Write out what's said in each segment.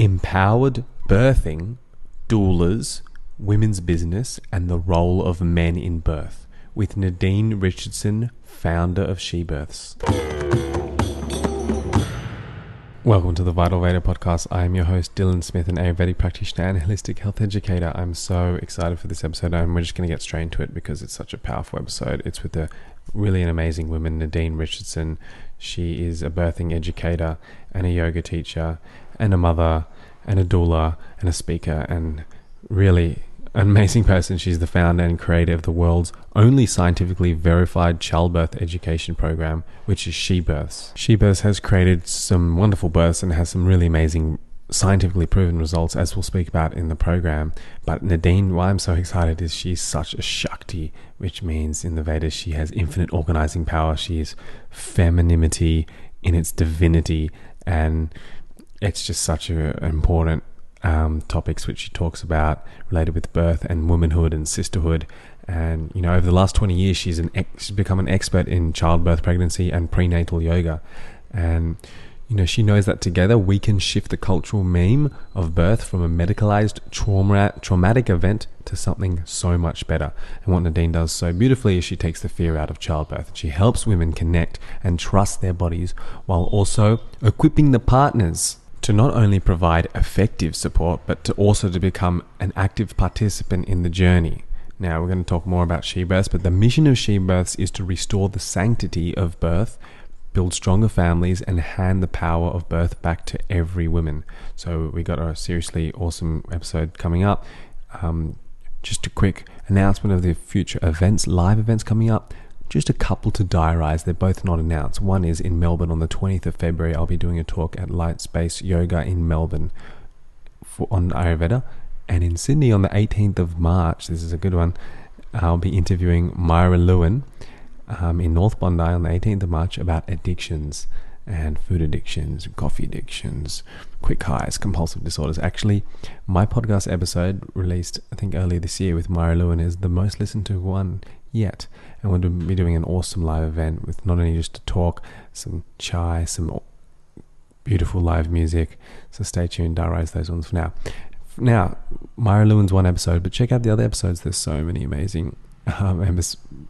Empowered Birthing, Doulas, Women's Business, and the Role of Men in Birth with Nadine Richardson, founder of She Births. Welcome to the Vital Veda podcast. I am your host, Dylan Smith, an Ayurvedic practitioner and holistic health educator. I'm so excited for this episode, and we're just going to get straight into it because it's such a powerful episode. It's with a really an amazing woman, Nadine Richardson. She is a birthing educator and a yoga teacher, and a mother, and a doula, and a speaker, and really an amazing person. She's the founder and creator of the world's only scientifically verified childbirth education program, which is She Births. She Births has created some wonderful births and has some really amazing scientifically proven results, as we'll speak about in the program. But Nadine, why I'm so excited is she's such a Shakti, which means in the Vedas she has infinite organizing power. She is femininity in its divinity, and it's just such an important um, topics which she talks about related with birth and womanhood and sisterhood. And you know, over the last twenty years, she's an ex- she's become an expert in childbirth, pregnancy, and prenatal yoga. And you know, she knows that together we can shift the cultural meme of birth from a medicalized trauma, traumatic event to something so much better. And what Nadine does so beautifully is she takes the fear out of childbirth. She helps women connect and trust their bodies while also equipping the partners to not only provide effective support, but to also to become an active participant in the journey. Now, we're going to talk more about she births, but the mission of she births is to restore the sanctity of birth, build stronger families, and hand the power of birth back to every woman. So, we got a seriously awesome episode coming up. Um, just a quick announcement of the future events, live events coming up just a couple to diarize. They're both not announced. One is in Melbourne on the 20th of February. I'll be doing a talk at Light Space Yoga in Melbourne for, on Ayurveda. And in Sydney on the 18th of March, this is a good one, I'll be interviewing Myra Lewin um, in North Bondi on the 18th of March about addictions and food addictions, coffee addictions, quick highs, compulsive disorders. Actually, my podcast episode released, I think, earlier this year with Myra Lewin is the most listened to one yet. And we'll be doing an awesome live event with not only just a talk, some chai, some beautiful live music. So stay tuned. Diarize those ones for now. Now, Myra Lewin's one episode, but check out the other episodes. There's so many amazing um,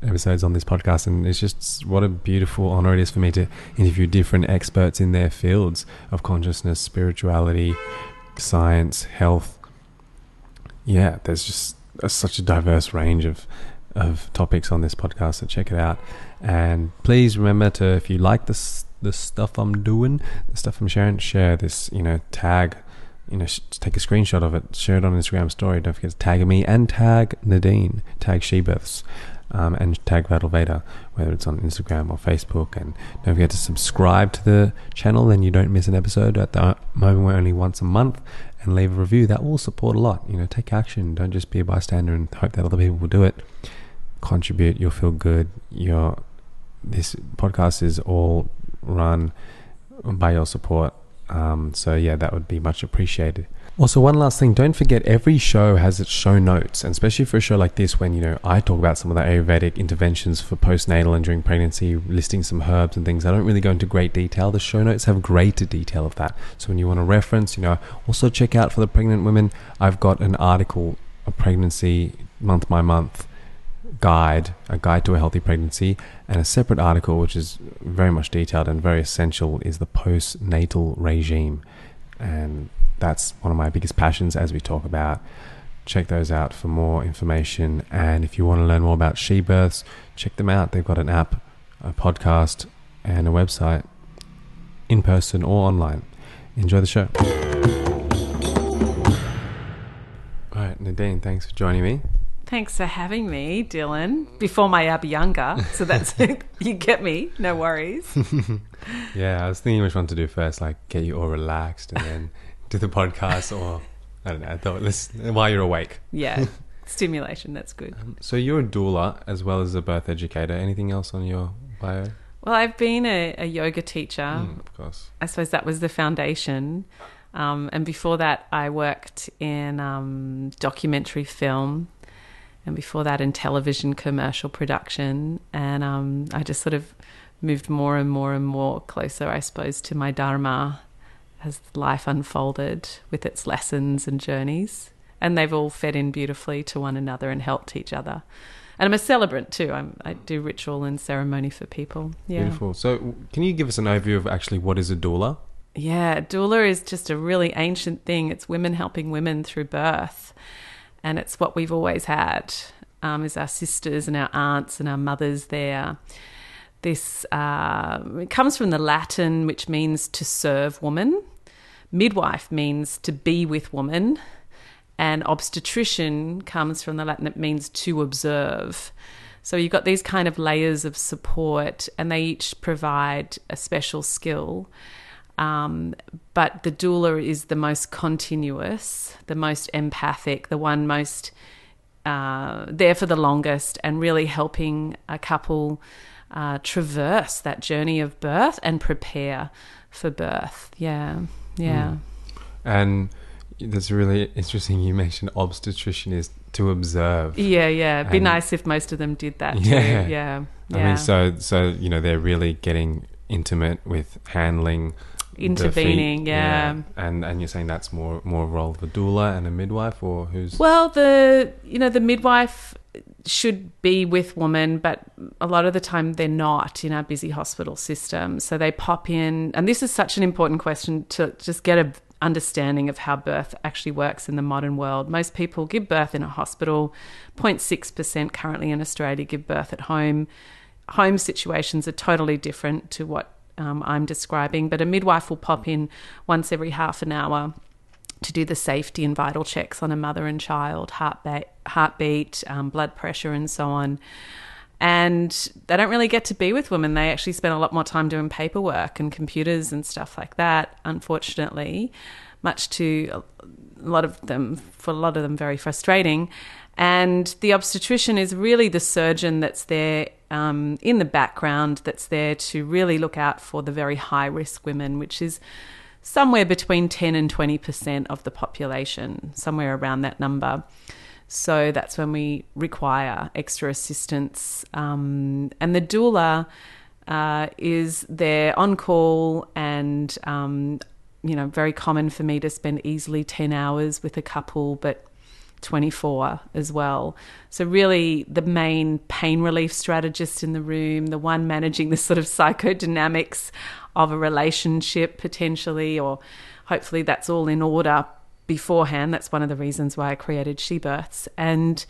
episodes on this podcast, and it's just what a beautiful honor it is for me to interview different experts in their fields of consciousness, spirituality, science, health. Yeah, there's just a, such a diverse range of of topics on this podcast, so check it out. And please remember to, if you like this the stuff I'm doing, the stuff I'm sharing, share this. You know, tag. You know, take a screenshot of it, share it on Instagram story. Don't forget to tag me and tag Nadine, tag SheBirths, um, and tag Vital Veda, whether it's on Instagram or Facebook. And don't forget to subscribe to the channel, then you don't miss an episode. At the moment, we're only once a month, and leave a review. That will support a lot. You know, take action. Don't just be a bystander and hope that other people will do it contribute, you'll feel good. Your this podcast is all run by your support. Um, so yeah, that would be much appreciated. Also, one last thing, don't forget every show has its show notes, and especially for a show like this, when you know I talk about some of the Ayurvedic interventions for postnatal and during pregnancy, listing some herbs and things. I don't really go into great detail. The show notes have greater detail of that. So when you want to reference, you know, also check out for the pregnant women. I've got an article, a pregnancy month by month guide, a guide to a healthy pregnancy, and a separate article which is very much detailed and very essential is the postnatal regime. And that's one of my biggest passions as we talk about. Check those out for more information. And if you want to learn more about she births, check them out. They've got an app, a podcast, and a website in person or online. Enjoy the show. All right, Nadine, thanks for joining me. Thanks for having me, Dylan. Before my Abhyanga, so that's you get me. No worries. yeah, I was thinking which one to do first, like get you all relaxed and then do the podcast, or I don't know. I thought this while you're awake. Yeah, stimulation. That's good. Um, so you're a doula as well as a birth educator. Anything else on your bio? Well, I've been a, a yoga teacher. Mm, of course. I suppose that was the foundation. Um, and before that, I worked in um, documentary film and before that in television commercial production. And um, I just sort of moved more and more and more closer, I suppose, to my dharma as life unfolded with its lessons and journeys. And they've all fed in beautifully to one another and helped each other. And I'm a celebrant too. I'm, I do ritual and ceremony for people. Yeah. Beautiful. So, can you give us an overview of actually what is a doula? Yeah, doula is just a really ancient thing. It's women helping women through birth, and it's what we've always had. Um, is our sisters and our aunts and our mothers there. This uh, it comes from the Latin, which means to serve woman. Midwife means to be with woman, and obstetrician comes from the Latin. It means to observe. So you've got these kind of layers of support, and they each provide a special skill. Um, but the doula is the most continuous, the most empathic, the one most uh, there for the longest, and really helping a couple uh, traverse that journey of birth and prepare for birth. Yeah, yeah. Mm. And that's really interesting. You mentioned obstetrician is to observe. Yeah, yeah. It'd be nice if most of them did that. Yeah, too. yeah. I mean, so so you know they're really getting intimate with handling intervening yeah. yeah. and and you're saying that's more more role of a doula and a midwife or who's well the you know the midwife should be with women but a lot of the time they're not in our busy hospital system so they pop in and this is such an important question to just get a understanding of how birth actually works in the modern world most people give birth in a hospital 0.6% currently in australia give birth at home home situations are totally different to what um, I'm describing, but a midwife will pop in once every half an hour to do the safety and vital checks on a mother and child, heartbeat, heartbeat um, blood pressure, and so on. And they don't really get to be with women. They actually spend a lot more time doing paperwork and computers and stuff like that, unfortunately, much to a lot of them, for a lot of them, very frustrating. And the obstetrician is really the surgeon that's there um, in the background that's there to really look out for the very high risk women, which is somewhere between 10 and 20% of the population, somewhere around that number. So that's when we require extra assistance. Um, and the doula uh, is there on call and, um, you know, very common for me to spend easily 10 hours with a couple, but 24 as well. So, really, the main pain relief strategist in the room, the one managing the sort of psychodynamics of a relationship potentially, or hopefully that's all in order beforehand. That's one of the reasons why I created She Births. And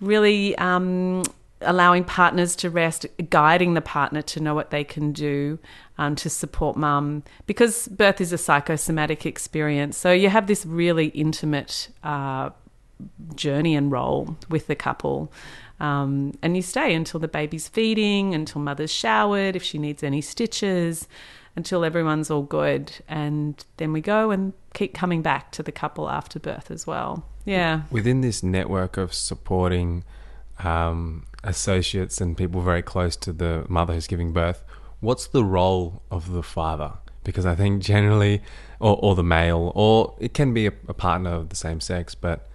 really, um, allowing partners to rest, guiding the partner to know what they can do um, to support mum, because birth is a psychosomatic experience. So you have this really intimate uh, journey and role with the couple. Um, and you stay until the baby's feeding, until mother's showered, if she needs any stitches, until everyone's all good. And then we go and keep coming back to the couple after birth as well. Yeah. Within this network of supporting um, associates and people very close to the mother who's giving birth, what's the role of the father? Because I think generally, or, or the male, or it can be a, a partner of the same sex, but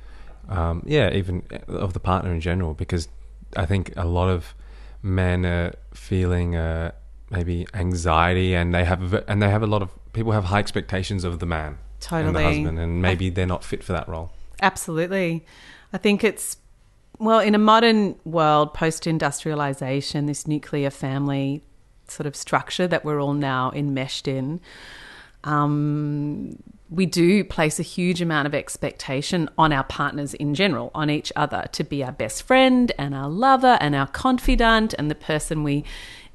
um, yeah, even of the partner in general, because I think a lot of men are feeling uh, maybe anxiety, and they have a, and they have a lot of people have high expectations of the man, totally, and the husband, and maybe I, they're not fit for that role. Absolutely, I think it's well in a modern world, post-industrialization, this nuclear family sort of structure that we're all now enmeshed in. Um, we do place a huge amount of expectation on our partners in general, on each other, to be our best friend and our lover and our confidant and the person we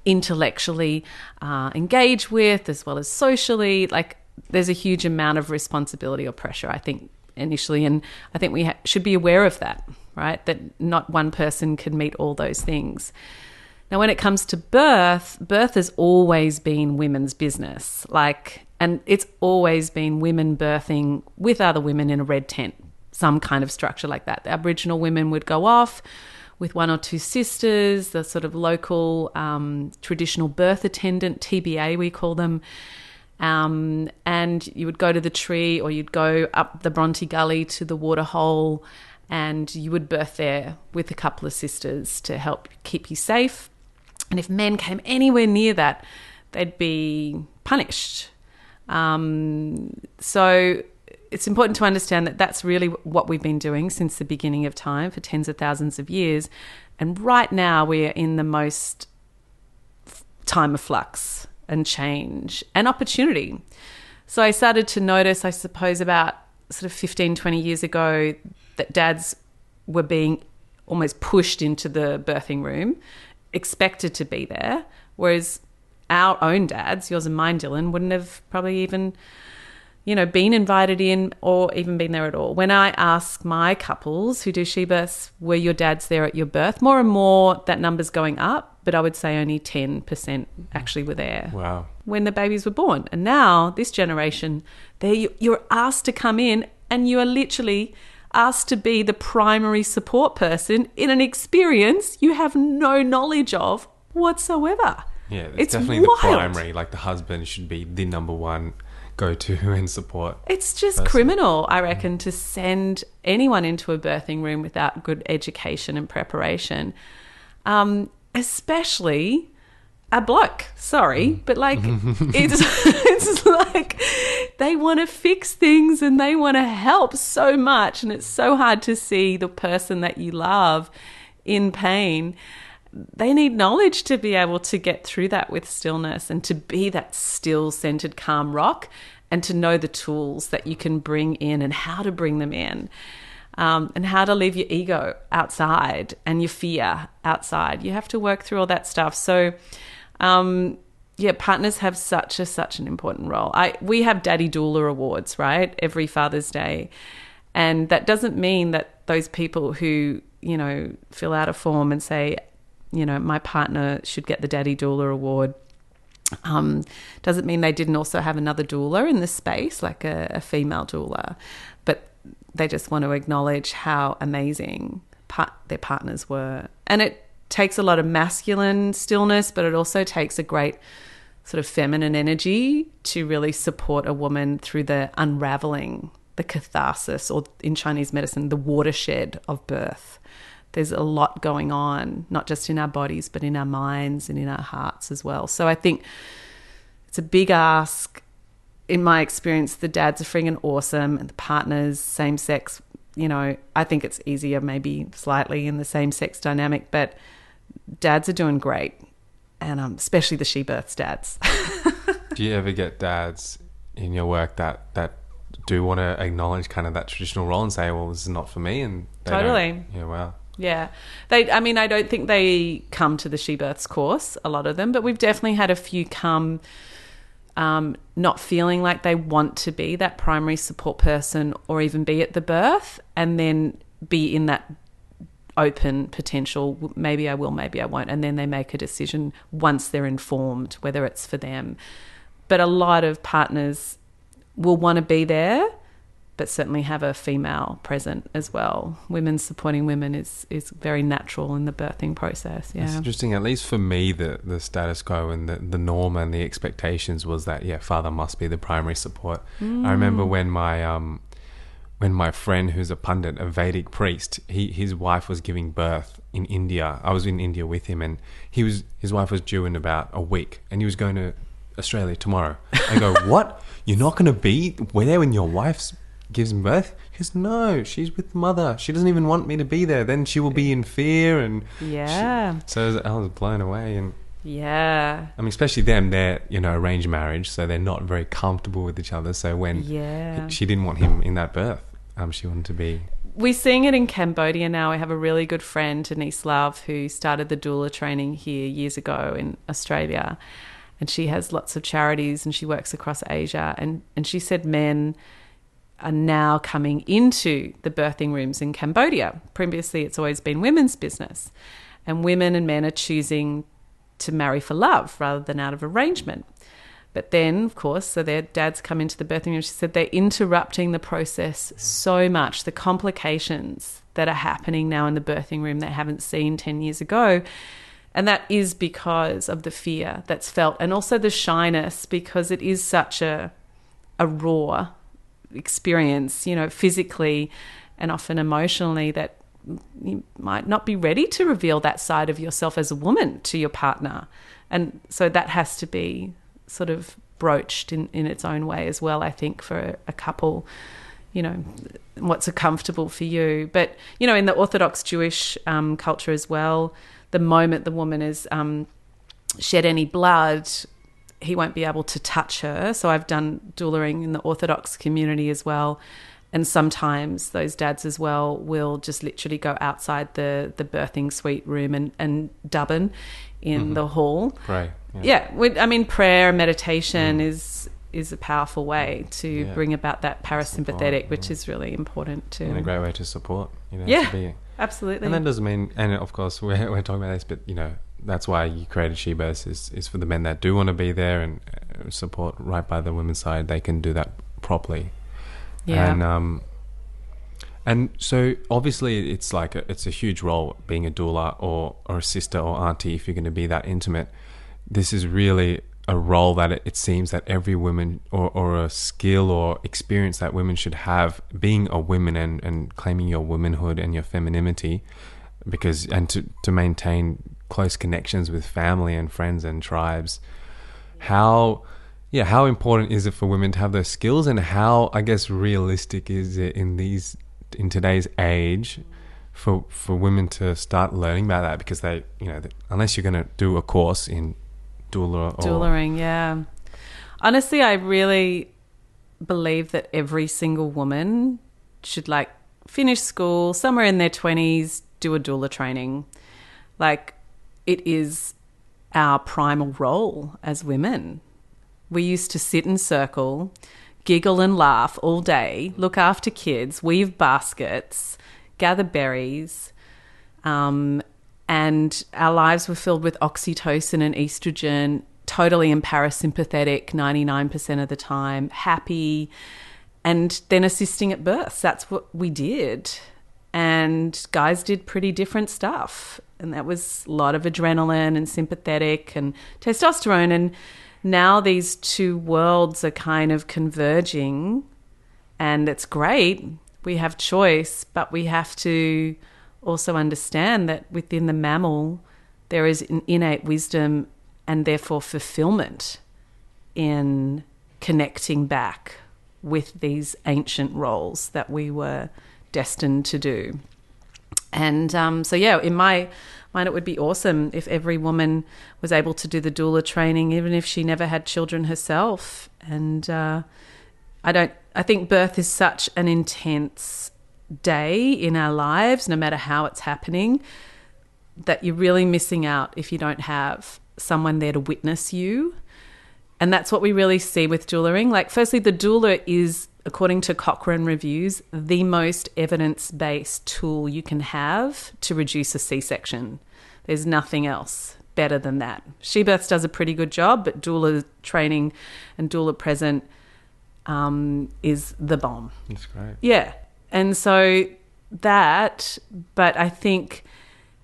intellectually uh, engage with as well as socially. Like, there's a huge amount of responsibility or pressure, I think, initially. And I think we ha- should be aware of that, right? That not one person can meet all those things. Now, when it comes to birth, birth has always been women's business. Like, and it's always been women birthing with other women in a red tent, some kind of structure like that. The Aboriginal women would go off with one or two sisters, the sort of local um, traditional birth attendant, TBA, we call them. Um, and you would go to the tree or you'd go up the Bronte Gully to the waterhole and you would birth there with a couple of sisters to help keep you safe. And if men came anywhere near that, they'd be punished Um, so it's important to understand that that's really what we've been doing since the beginning of time for tens of thousands of years. And right now we are in the most time of flux and change and opportunity. So I started to notice, I suppose, about sort of 15, 20 years ago, that dads were being almost pushed into the birthing room, expected to be there, whereas our own dads, yours and mine, Dylan, wouldn't have probably even, you know, been invited in or even been there at all. When I ask my couples who do she births, were your dads there at your birth? More and more that number's going up, but I would say only 10% actually were there. Wow. When the babies were born. And now, this generation, they you're asked to come in and you are literally asked to be the primary support person in an experience you have no knowledge of whatsoever. Yeah, it's, It's definitely wild. the primary. Like the husband should be the number one go to and support. It's just person. criminal, I reckon, to send anyone into a birthing room without good education and preparation. Um, especially a bloke. Sorry, but like it's it's like they want to fix things and they want to help so much, and it's so hard to see the person that you love in pain. They need knowledge to be able to get through that with stillness and to be that still centered calm rock and to know the tools that you can bring in and how to bring them in um, and how to leave your ego outside and your fear outside. You have to work through all that stuff. So, um, yeah, partners have such a such an important role. I we have Daddy Doula awards right every Father's Day, and that doesn't mean that those people who you know fill out a form and say, you know, my partner should get the Daddy Doula award. Um, doesn't mean they didn't also have another doula in the space, like a, a female doula, but they just want to acknowledge how amazing their partners were. And it takes a lot of masculine stillness, but it also takes a great sort of feminine energy to really support a woman through the unraveling, the catharsis, or in Chinese medicine, the watershed of birth. There's a lot going on, not just in our bodies, but in our minds and in our hearts as well. So I think it's a big ask. In my experience, the dads are freaking awesome, and the partners, same sex. You know, I think it's easier, maybe slightly in the same sex dynamic, but dads are doing great, and um, especially the she births dads. Do you ever get dads in your work that that do want to acknowledge kind of that traditional role and say, "Well, this is not for me," and Totally. Yeah, wow. Yeah. They I mean I don't think they come to the she births course, a lot of them, but we've definitely had a few come um, not feeling like they want to be that primary support person or even be at the birth and then be in that open potential maybe I will maybe I won't and then they make a decision once they're informed whether it's for them but a lot of partners will want to be there but certainly have a female present as well. Women supporting women is is very natural in the birthing process. It's Yeah. interesting. At least for me, the the status quo and the, the norm and the expectations was that yeah, father must be the primary support. I remember when my um when my friend who's a pundit, a Vedic priest, he his wife was giving birth in India. I was in India with him, and he was his wife was due in about a week, and he was going to Australia tomorrow. I go, what? You're not going to be there when your wife's gives him birth? He goes, no, she's with the mother. She doesn't even want me to be there. Then she will be in fear and she- Yeah. so I was, I was blown away, and Yeah. I mean, especially them. They're you know arranged marriage, so they're not very comfortable with each other. So when Yeah. she didn't want him in that birth, um, she wanted to be. We're seeing it in Cambodia now. I have a really good friend, Denise Love, who started the doula training here years ago in Australia. And she has lots of charities and she works across Asia. And, and she said men are now coming into the birthing rooms in Cambodia. Previously, it's always been women's business. And women and men are choosing to marry for love rather than out of arrangement. But then, of course, so their dads come into the birthing room. She said they're interrupting the process so much, the complications that are happening now in the birthing room they haven't seen 10 years ago. And that is because of the fear that's felt and also the shyness because it is such a, a raw experience, you know, physically and often emotionally that you might not be ready to reveal that side of yourself as a woman to your partner. And so that has to be sort of broached in, in its own way as well, I think, for a, couple. You know, what's comfortable for you. But, you know, in the Orthodox Jewish um, culture as well, the moment the woman is um, shed any blood, he won't be able to touch her. So I've done doulaing in the Orthodox community as well. And sometimes those dads as well will just literally go outside the, the birthing suite room and, and daven in Mm-hmm. the hall. Pray. Yeah, we, I mean, prayer and meditation is is a powerful way to Mm. Yeah. bring about that parasympathetic, Support, which yeah. is really important too. And a great way to support. You know, Yeah. Absolutely. And that doesn't mean, and of course, we're, we're talking about this, but you know, that's why you created She Births is, is for the men that do want to be there and uh, support right by the women's side. They can do that properly. yeah. And um, and so obviously it's like a, it's a huge role being a doula or or a sister or auntie if you're going to be that intimate. This is really a role that it, it seems that every woman or, or a skill or experience that women should have being a woman and, and claiming your womanhood and your femininity because and to, to maintain close connections with family and friends and tribes how yeah how important is it for women to have those skills and how i guess realistic is it in these in today's age for for women to start learning about that because they you know unless you're going to do a course in doula or yeah. Honestly, I really believe that every single woman should like finish school somewhere in their 20s, do a doula training. Like it is our primal role as women. We used to sit in circle, giggle and laugh all day, look after kids, weave baskets, gather berries, um, and our lives were filled with oxytocin and estrogen, totally in parasympathetic 99% of the time, happy, and then assisting at births. That's what we did. And guys did pretty different stuff. And that was a lot of adrenaline and sympathetic and testosterone. And now these two worlds are kind of converging and it's great. We have choice, but we have to also understand that within the mammal, there is an innate wisdom and therefore fulfillment in connecting back with these ancient roles that we were destined to do. And um, so, yeah, in my mind, it would be awesome if every woman was able to do the doula training, even if she never had children herself. And uh, I don't, I think birth is such an intense day in our lives, no matter how it's happening, that you're really missing out if you don't have someone there to witness you. And that's what we really see with doulaing. Like, firstly, the doula is, according to Cochrane reviews, the most evidence based tool you can have to reduce a C section. There's nothing else better than that. SheBirths does a pretty good job, but doula training and doula present um, is the bomb. it's great Yeah. And so that, but I think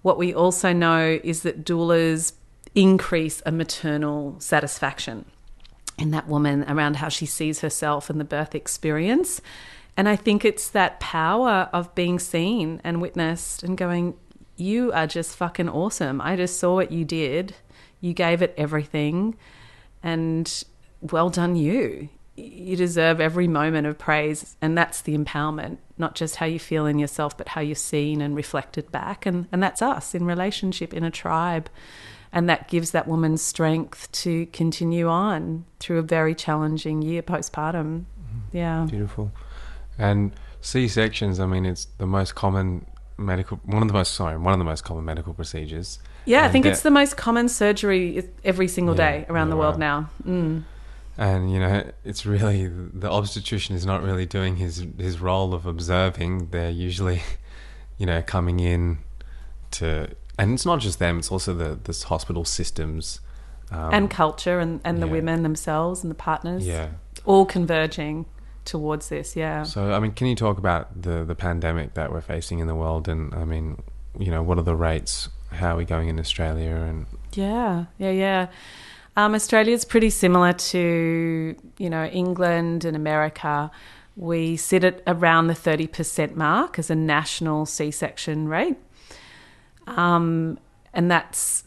what we also know is that doulas increase a maternal satisfaction in that woman around how she sees herself and the birth experience. And I think it's that power of being seen and witnessed and going, You are just fucking awesome. I just saw what you did. You gave it everything. And well done, you. You deserve every moment of praise. And that's the empowerment, not just how you feel in yourself, but how you're seen and reflected back. And, and that's us in relationship, in a tribe. And that gives that woman strength to continue on through a very challenging year postpartum. Yeah. Beautiful. And C sections, I mean, it's the most common medical, one of the most, sorry, one of the most common medical procedures. Yeah, I think that- it's the most common surgery every single Yeah, day around the world now. Mm. And, you know, it's really, the obstetrician is not really doing his, his role of observing. They're usually, you know, coming in to, and it's not just them, it's also the, this hospital systems. Um, and culture and, and the yeah. women themselves and the partners yeah. all converging towards this. Yeah. So, I mean, can you talk about the, the pandemic that we're facing in the world? And, I mean, you know, what are the rates? How are we going in Australia? And, Yeah, yeah, yeah. Um, is pretty similar to you know England and America. We sit at around the thirty percent mark as a national C-section rate, um, and that's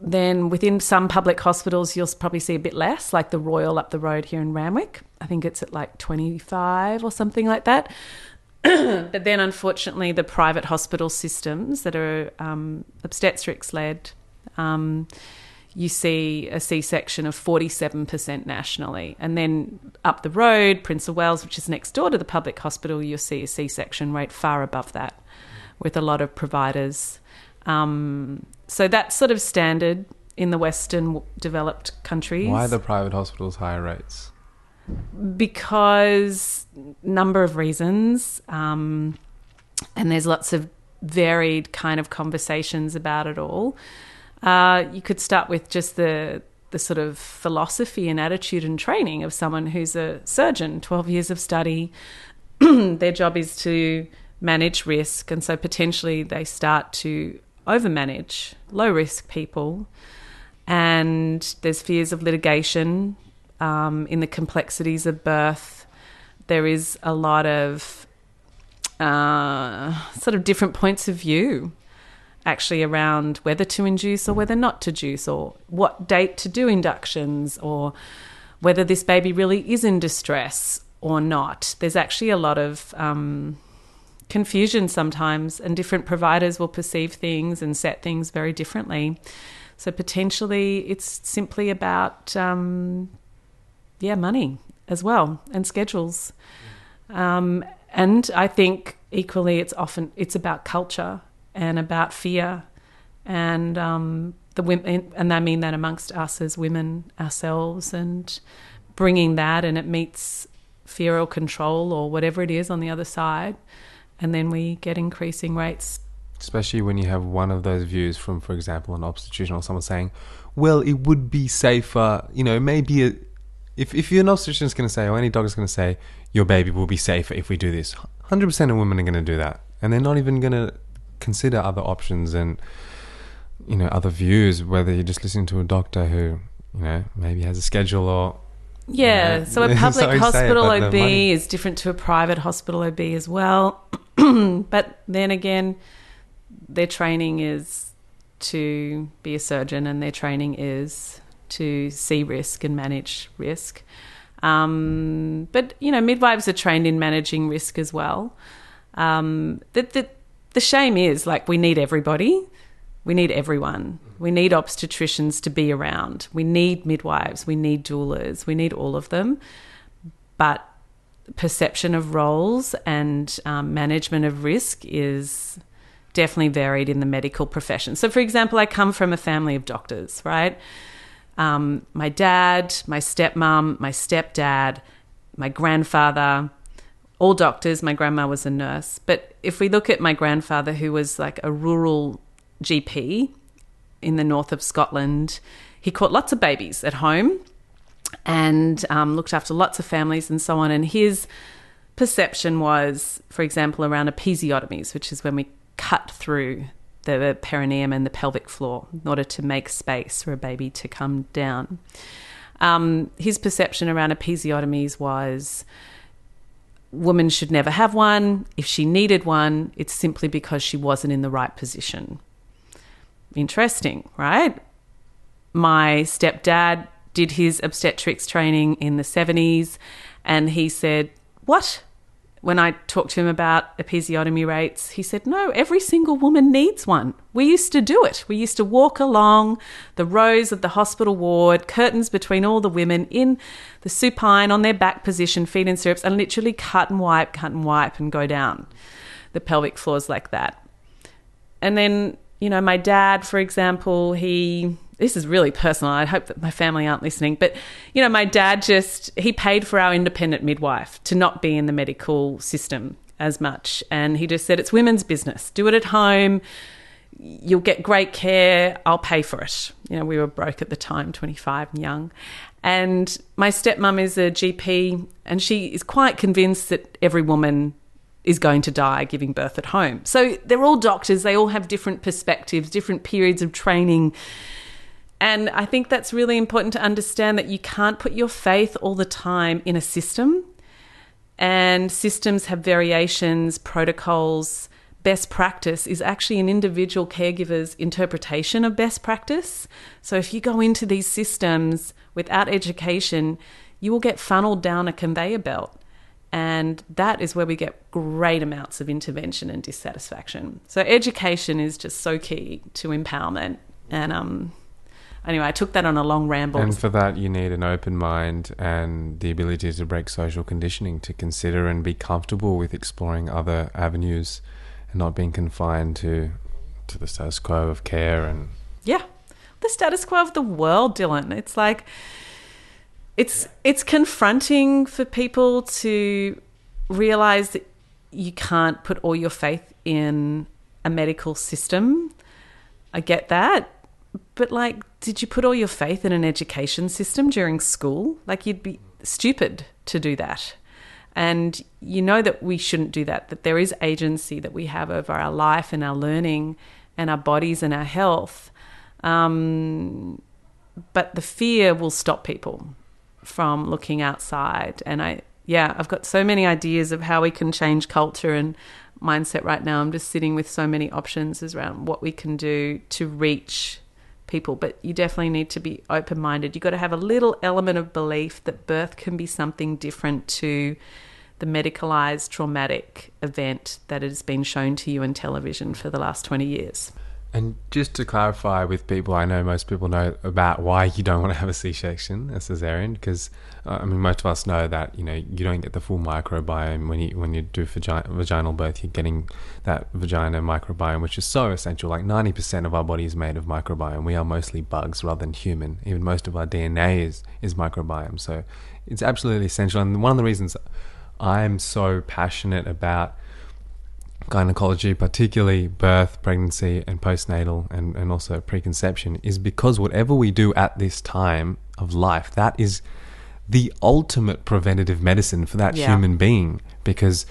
then within some public hospitals, you'll probably see a bit less, like the Royal up the road here in Randwick. I think it's at like 25 or something like that. but then, unfortunately, the private hospital systems that are um, obstetrics led, um, you see a C section of 47% nationally. And then up the road, Prince of Wales, which is next door to the public hospital, you'll see a C section rate far above that with a lot of providers. Um, so that's sort of standard in the Western developed countries. Why the private hospitals higher rates? Because number of reasons, um, and there's lots of varied kind of conversations about it all. Uh, you could start with just the the sort of philosophy and attitude and training of someone who's a surgeon, 12 years of study. Their job is to manage risk, and so potentially they start to overmanage low risk people. And there's fears of litigation um, in the complexities of birth. There is a lot of uh, sort of different points of view actually around whether to induce or whether not to induce, or what date to do inductions, or whether this baby really is in distress or not. There's actually a lot of um, confusion sometimes, and different providers will perceive things and set things very differently. So potentially, it's simply about um, yeah, money as well and schedules. Um, and I think equally, it's often it's about culture and about fear, and um, the women, and I mean that amongst us as women ourselves, and bringing that, and it meets fear or control or whatever it is on the other side and then we get increasing rates. Especially when you have one of those views from, for example, an obstetrician or someone saying, well, it would be safer, you know, maybe a, if, if you're an obstetrician is going to say, or any doctor is going to say, your baby will be safer if we do this, 100% of women are going to do that. And they're not even going to consider other options and, you know, other views, whether you're just listening to a doctor who, you know, maybe has a schedule or yeah, so a public hospital OB is different to a private hospital OB as well. but then again, their training is to be a surgeon and their training is to see risk and manage risk. Um, but, you know, midwives are trained in managing risk as well. Um, the, the, the shame is like we need everybody. We need everyone. We need obstetricians to be around. We need midwives. We need doulas. We need all of them. But perception of roles and um, management of risk is definitely varied in the medical profession. So, for example, I come from a family of doctors, right? Um, my dad, my stepmom, my stepdad, my grandfather, all doctors. My grandma was a nurse. But if we look at my grandfather, who was like a rural GP in the north of Scotland. He caught lots of babies at home and um, looked after lots of families and so on. And his perception was, for example, around episiotomies, which is when we cut through the perineum and the pelvic floor in order to make space for a baby to come down. Um, his perception around episiotomies was woman should never have one. If she needed one, it's simply because she wasn't in the right position interesting, right? My stepdad did his obstetrics training in the 70s, and he said, What? When I talked to him about episiotomy rates, he said, No, every single woman needs one. We used to do it. We used to walk along the rows of the hospital ward, curtains between all the women in the supine on their back position, feet in stirrups, and literally cut and wipe, cut and wipe, and go down the pelvic floors like that. And then you know, my dad, for example, he this is really personal. I hope that my family aren't listening, but you know, my dad just he paid for our independent midwife to not be in the medical system as much, and he just said it's women's business. Do it at home. You'll get great care. I'll pay for it. You know, we were broke at the time, 25 and young. And my stepmom is a GP, and she is quite convinced that every woman is going to die giving birth at home. So they're all doctors, they all have different perspectives, different periods of training. And I think that's really important to understand that you can't put your faith all the time in a system. And systems have variations, protocols best practice is actually an individual caregiver's interpretation of best practice. So if you go into these systems without education, you will get funneled down a conveyor belt. And that is where we get great amounts of intervention and dissatisfaction. So education is just so key to empowerment. And um, anyway, I took that on a long ramble. And for that, you need an open mind and the ability to break social conditioning, to consider and be comfortable with exploring other avenues and not being confined to to the status quo of care and yeah, the status quo of the world, Dylan. It's like it's it's confronting for people to realize that you can't put all your faith in a medical system. I get that. But like did you put all your faith in an education system during school? Like you'd be stupid to do that. And you know that we shouldn't do that, that there is agency that we have over our life and our learning and our bodies and our health. Um, but the fear will stop people from looking outside. And I, yeah, I've got so many ideas of how we can change culture and mindset right now. I'm just sitting with so many options around what we can do to reach people. But you definitely need to be open minded. You've got to have a little element of belief that birth can be something different to the medicalized traumatic event that has been shown to you in television for the last 20 years. And just to clarify with people, I know most people know about why you don't want to have a C-section, a cesarean, because uh, I mean most of us know that you know you don't get the full microbiome when you when you do vagi- vaginal birth. You're getting that vagina microbiome, which is so essential. Like ninety percent of our body is made of microbiome. We are mostly bugs rather than human. Even most of our DNA is is microbiome. So it's absolutely essential. And one of the reasons I'm so passionate about gynecology, particularly birth, pregnancy, and postnatal, and, and also preconception, is because whatever we do at this time of life, that is the ultimate preventative medicine for that Yeah. human being. Because,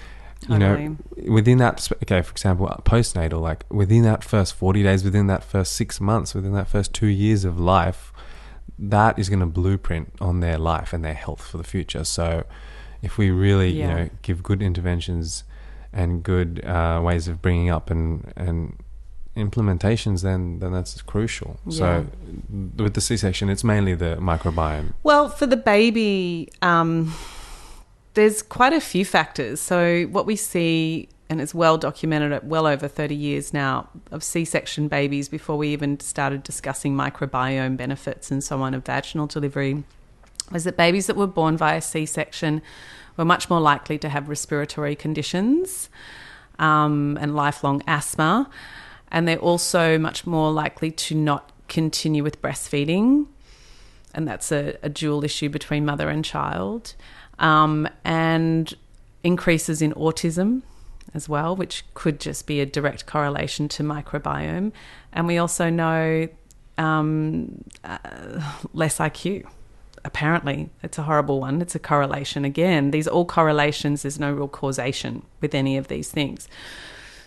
you know, within that, okay, for example, uh, postnatal, like within that first 40 days, within that first six months, within that first two years of life, that is going to blueprint on their life and their health for the future. So, if we really, you know, give good interventions and good uh, ways of bringing up and and implementations, then then that's crucial. So, with the C-section, it's mainly the microbiome. Well, for the baby, um, there's quite a few factors. So, what we see, and it's well documented at well over 30 years now, of C section babies before we even started discussing microbiome benefits and so on of vaginal delivery, was that babies that were born via C section were much more likely to have respiratory conditions um, and lifelong asthma. And they're also much more likely to not continue with breastfeeding and that's a, a dual issue between mother and child, um, and increases in autism as well, which could just be a direct correlation to microbiome. And we also know um, uh, less IQ. Apparently, it's a horrible one. It's a correlation again. These all correlations. There's no real causation with any of these things.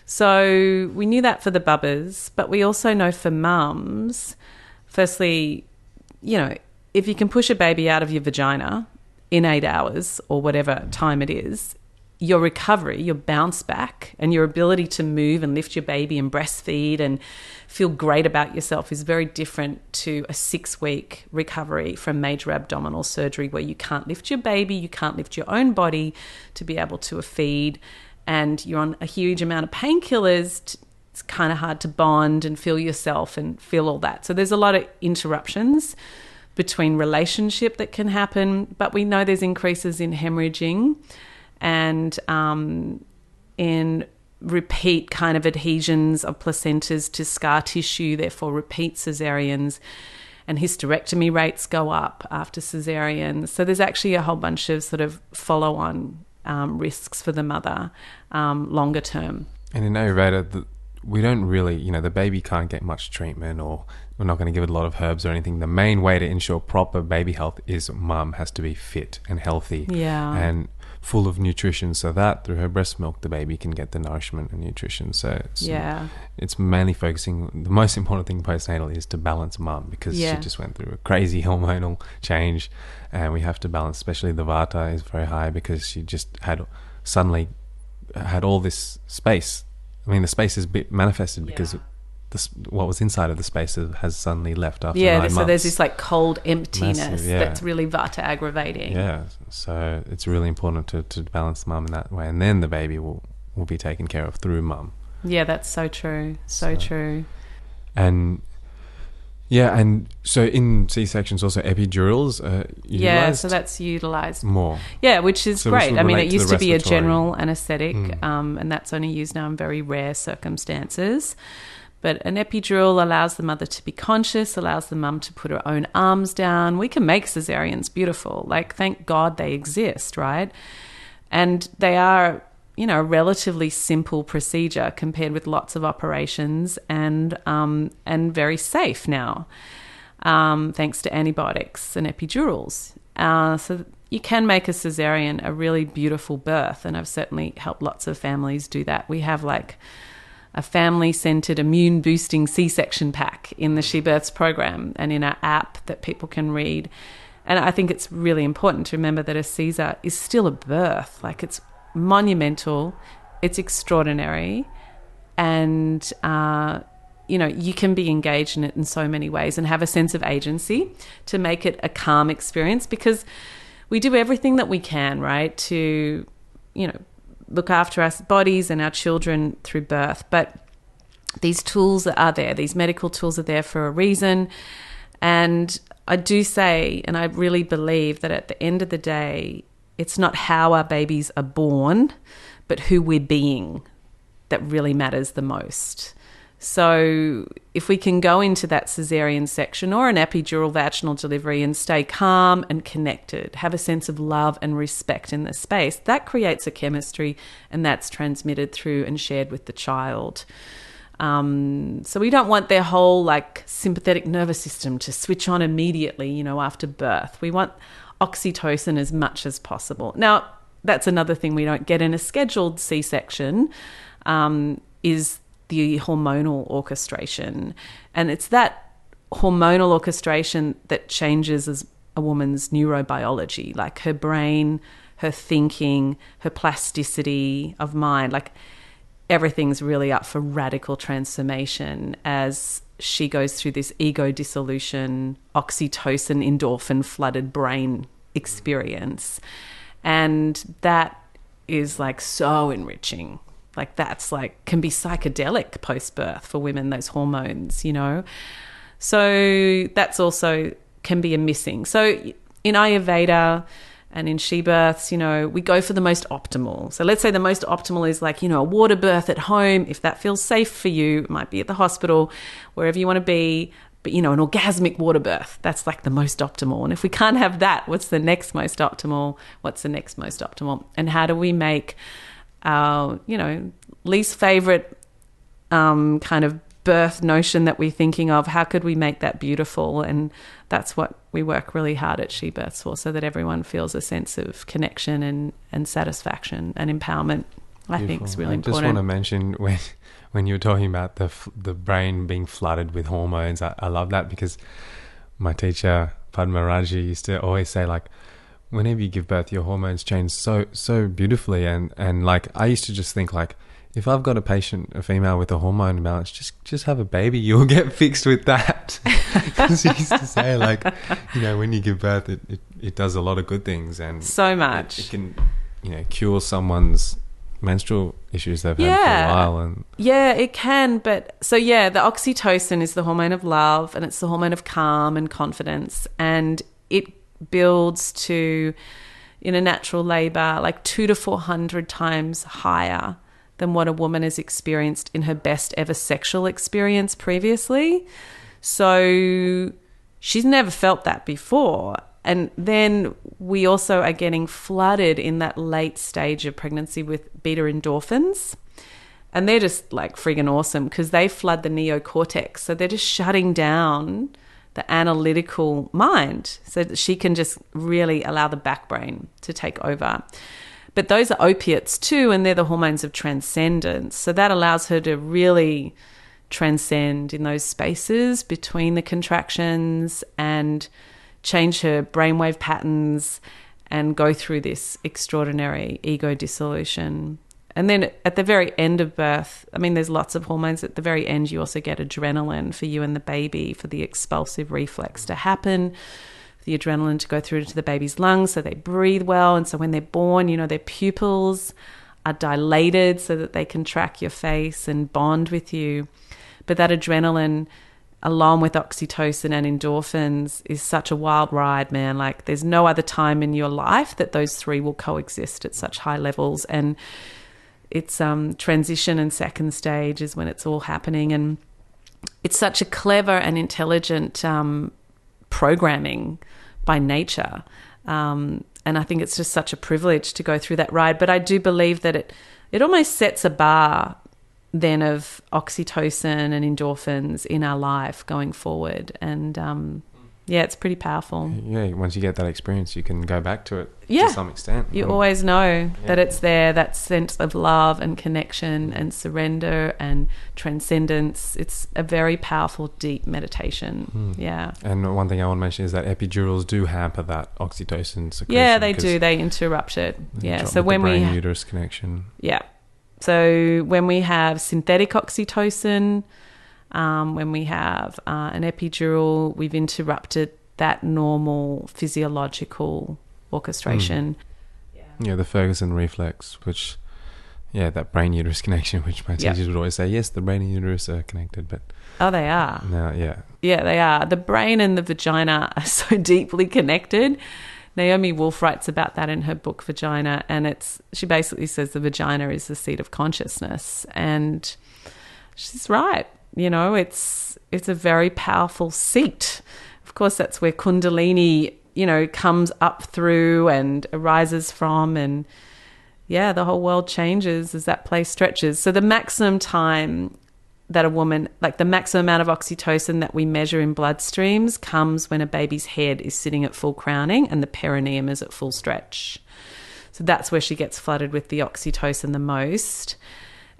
So we knew that for the bubbers, but we also know for mums, firstly, you know, if you can push a baby out of your vagina in eight hours or whatever time it is, your recovery, your bounce back, and your ability to move and lift your baby and breastfeed and feel great about yourself is very different to a six week recovery from major abdominal surgery where you can't lift your baby, you can't lift your own body to be able to feed, and you're on a huge amount of painkillers. It's kind of hard to bond and feel yourself and feel all that. So there's a lot of interruptions between relationship that can happen, but we know there's increases in hemorrhaging and um, in repeat kind of adhesions of placentas to scar tissue, therefore repeat cesareans, and hysterectomy rates go up after cesareans. So there's actually a whole bunch of sort of follow on um, risks for the mother um, longer term. And in Ayurveda, the, we don't really, you know, the baby can't get much treatment or we're not going to give it a lot of herbs or anything. The main way to ensure proper baby health is mum has to be fit and healthy Yeah. and full of nutrition so that through her breast milk the baby can get the nourishment and nutrition. So it's, yeah. it's mainly focusing, the most important thing postnatal is to balance mum because Yeah. she just went through a crazy hormonal change and we have to balance, especially the vata is very high because she just had suddenly had all this space I mean, the space is bit manifested because Yeah. This, what was inside of the space has- has suddenly left after Yeah, so months. there's this like cold emptiness Massive, yeah. that's really vata aggravating. Yeah, so it's really important to, to balance the mum in that way, and then the baby will, will be taken care of through mum. Yeah, that's so true. So, So- true. And yeah, and so in C sections also epidurals are Yeah, so that's utilized. more. Yeah, which is So great. I mean, it to used the to be a general anesthetic, Mm. um, and that's only used now in very rare circumstances. But an epidural allows the mother to be conscious, allows the mum to put her own arms down. We can make cesareans beautiful. Like, thank God they exist, right? And they are, you know, a relatively simple procedure compared with lots of operations and, um, and very safe now um, thanks to antibiotics and epidurals. Uh, so you can make a cesarean a really beautiful birth, and I've certainly helped lots of families do that. We have like a family centered immune boosting C section pack in the She Births program and in our app that people can read. And I think it's really important to remember that a Caesar is still a birth. Like it's monumental, it's extraordinary, and uh, you know you can be engaged in it in so many ways and have a sense of agency to make it a calm experience because we do everything that we can right to you know look after our bodies and our children through birth. But these tools are there. These medical tools are there for a reason. And i do say and i really believe that at the end of the day it's not how our babies are born but who we're being that really matters the most so, if we can go into that cesarean section or an epidural vaginal delivery and stay calm and connected, have a sense of love and respect in the space, that creates a chemistry and that's transmitted through and shared with the child. Um, so, we don't want their whole like sympathetic nervous system to switch on immediately, you know, after birth. We want oxytocin as much as possible. Now, that's another thing we don't get in a scheduled C section. Um, is the hormonal orchestration. And it's that hormonal orchestration that changes as a woman's neurobiology, like her brain, her thinking, her plasticity of mind. Like everything's really up for radical transformation as she goes through this ego dissolution, oxytocin, endorphin flooded brain experience. And that is like so enriching like that's like can be psychedelic post birth for women those hormones you know? So that's also can be a missing. So in ayurveda and in she births you know we go for the most optimal. So let's say the most optimal is like you know a water birth at home. If that feels safe for you it might be at the hospital wherever you want to be. But you know an orgasmic water birth that's like the most optimal. And if we can't have that what's the next most optimal? What's the next most optimal? And how do we make our you know least favorite um, kind of birth notion that we're thinking of how could we make that beautiful? And that's what we work really hard at she births for so that everyone feels a sense of connection and, and satisfaction and empowerment. I think is really I just want to mention when when you were talking about the the brain being flooded with hormones, I, I love that because my teacher Padma Raji used to always say like, whenever you give birth, your hormones change so so beautifully, and and like I used to just think like. If I've got a patient, a female with a hormone imbalance, just just have a baby. You'll get fixed with that. Because he used to say, like, you know, when you give birth, it, it, it does a lot of good things, and so much it can, you know, cure someone's menstrual issues they've had for a while. And Yeah, it can. But so, yeah, the oxytocin is the hormone of love and it's the hormone of calm and confidence. And it builds to, in a natural labor, like two to 400 times higher than what a woman has experienced in her best ever sexual experience previously. So she's never felt that before. And then we also are getting flooded in that late stage of pregnancy with beta endorphins. And they're just like friggin' awesome because they flood the neocortex. So they're just shutting down the analytical mind so that she can just really allow the back brain to take over. But those are opiates too, and they're the hormones of transcendence. So that allows her to really transcend in those spaces between the contractions and change her brainwave patterns and go through this extraordinary ego dissolution. And then at the very end of birth, I mean, there's lots of hormones. At the very end, you also get adrenaline for you and the baby for the expulsive reflex to happen, the adrenaline to go through into the baby's lungs so they breathe well. And so when they're born, you know, their pupils are dilated so that they can track your face and bond with you. But that adrenaline, along with oxytocin and endorphins, is such a wild ride, man. Like, there's no other time in your life that those three will coexist at such high levels. And it's um, transition and second stage is when it's all happening. And it's such a clever and intelligent um, programming by nature. Um, and I think it's just such a privilege to go through that ride. But I do believe that it it almost sets a bar then of oxytocin and endorphins in our life going forward. And um, yeah, it's pretty powerful. Yeah, once you get that experience, you can go back to it Yeah. to some extent. You Mm. always know that it's there, that sense of love and connection and surrender and transcendence. It's a very powerful, deep meditation. Hmm. Yeah. And one thing I want to mention is that epidurals do hamper that oxytocin secretion. Yeah, they do. They interrupt it. they Yeah. So when the we brain uterus connection, Yeah. So when we have synthetic oxytocin, um, when we have uh, an epidural, we've interrupted that normal physiological orchestration. yeah, the Ferguson reflex, which, yeah, that brain uterus connection, which my teachers would always say, yes, the brain and uterus are connected, but Oh, they are. now, yeah, Yeah, they are. The brain and the vagina are so deeply connected. Naomi Wolf writes about that in her book Vagina, and it's she basically says the vagina is the seat of consciousness, and she's right. You know, it's it's a very powerful seat. Of course, that's where Kundalini, you know, comes up through and arises from, and yeah, the whole world changes as that place stretches. So the maximum time that a woman, like the maximum amount of oxytocin that we measure in blood streams, comes when a baby's head is sitting at full crowning and the perineum is at full stretch. So that's where she gets flooded with the oxytocin the most.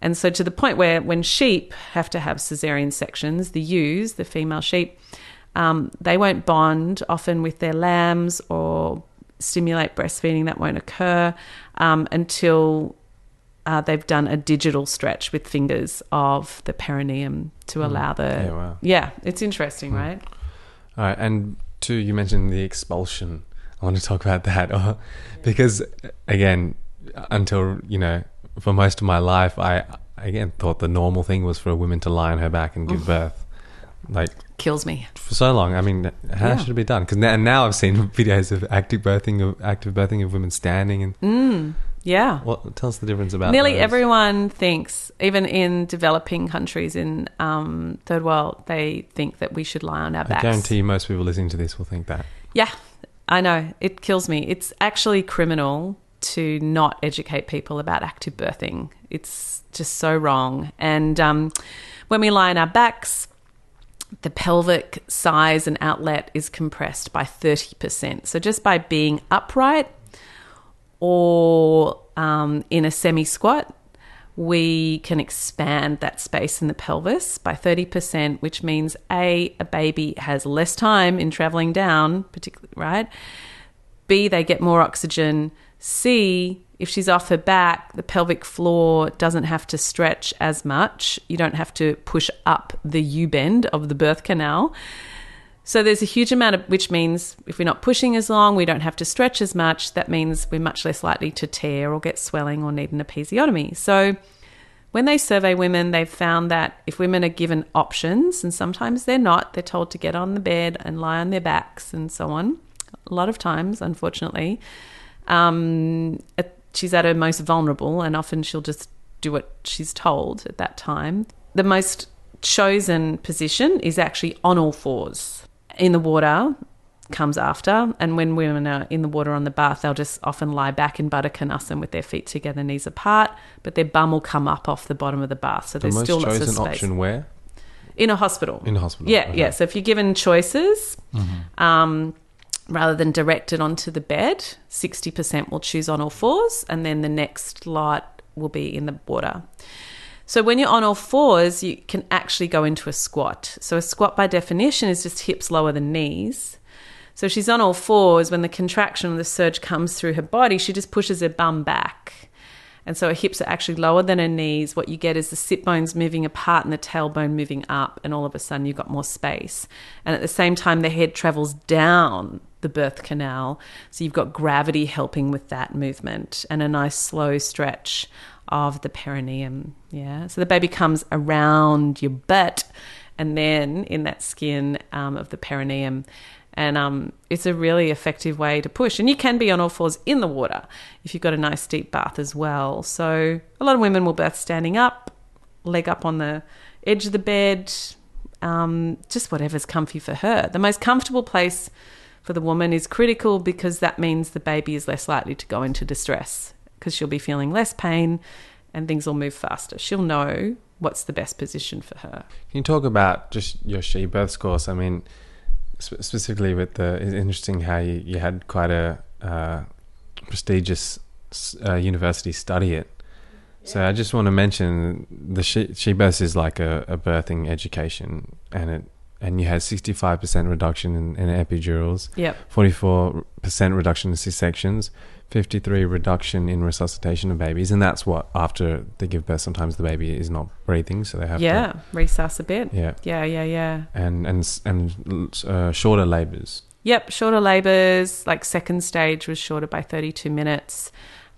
And so to the point where when sheep have to have cesarean sections, the ewes, the female sheep, um, they won't bond often with their lambs or stimulate breastfeeding. That won't occur um, until uh, they've done a digital stretch with fingers of the perineum to allow the. yeah, wow. Yeah, it's interesting, Hmm. right? All right, and two, you mentioned the expulsion. I want to talk about that because, again, until you know, for most of my life, I again thought the normal thing was for a woman to lie on her back and give birth. Like Kills me. for so long, I mean, how Yeah. should it be done? Because now, now I've seen videos of active birthing of active birthing of women standing and Mm, yeah. what tell us the difference about Nearly those? everyone thinks, even in developing countries in um, third world, they think that we should lie on our I backs. guarantee you, most people listening to this will think that. Yeah, I know. It kills me. It's actually criminal to not educate people about active birthing. It's just so wrong. And um, when we lie on our backs, the pelvic size and outlet is compressed by 30%. So just by being upright or um, in a semi squat, we can expand that space in the pelvis by 30%, which means A, a baby has less time in traveling down, particularly, right? B, they get more oxygen. C, if she's off her back, the pelvic floor doesn't have to stretch as much. You don't have to push up the U bend of the birth canal. So there's a huge amount of, which means if we're not pushing as long, we don't have to stretch as much. That means we're much less likely to tear or get swelling or need an episiotomy. So when they survey women, they've found that if women are given options, and sometimes they're not, they're told to get on the bed and lie on their backs and so on. A lot of times, unfortunately, um, at- she's at her most vulnerable, and often she'll just do what she's told at that time. The most chosen position is actually on all fours in the water comes after and when women are in the water on the bath they'll just often lie back in Baddha Konasana with their feet together knees apart but their bum will come up off the bottom of the bath so The there's most still lots of chosen space option where in a hospital in the hospital. yeah, Okay. Mm-hmm. yeah. So if you're given choices, um, rather than directed onto the bed, sixty percent will choose on all fours, and then the next light will be in the water. So when you're on all fours, you can actually go into a squat. So a squat, by definition, is just hips lower than knees. So she's on all fours. When the contraction or the surge comes through her body, she just pushes her bum back. And so her hips are actually lower than her knees. What you get is the sit bones moving apart and the tailbone moving up, and all of a sudden you've got more space. And at the same time, the head travels down the birth canal. So you've got gravity helping with that movement and a nice slow stretch of the perineum. Yeah. So the baby comes around your butt and then in that skin um, of the perineum. And um, it's a really effective way to push. And you can be on all fours in the water if you've got a nice deep bath as well. So a lot of women will birth standing up, leg up on the edge of the bed, um, just whatever's comfy for her. The most comfortable place for the woman is critical because that means the baby is less likely to go into distress because she'll be feeling less pain and things will move faster. She'll know what's the best position for her. Can you talk about just your she births course? I mean, sp- specifically with the, it's interesting how you, you had quite a uh, prestigious uh, university study it. So I just want to mention the she, she births is like a, a birthing education, and it and you had sixty five percent reduction in, in epidurals, Yep. forty four percent reduction in C sections, fifty three reduction in resuscitation of babies, and that's what after they give birth. Sometimes the baby is not breathing, so they have to Yeah. Resus a bit. yeah, Yeah, yeah, yeah. and and and uh, shorter labors. Yep, shorter labours, like second stage was shorter by 32 minutes,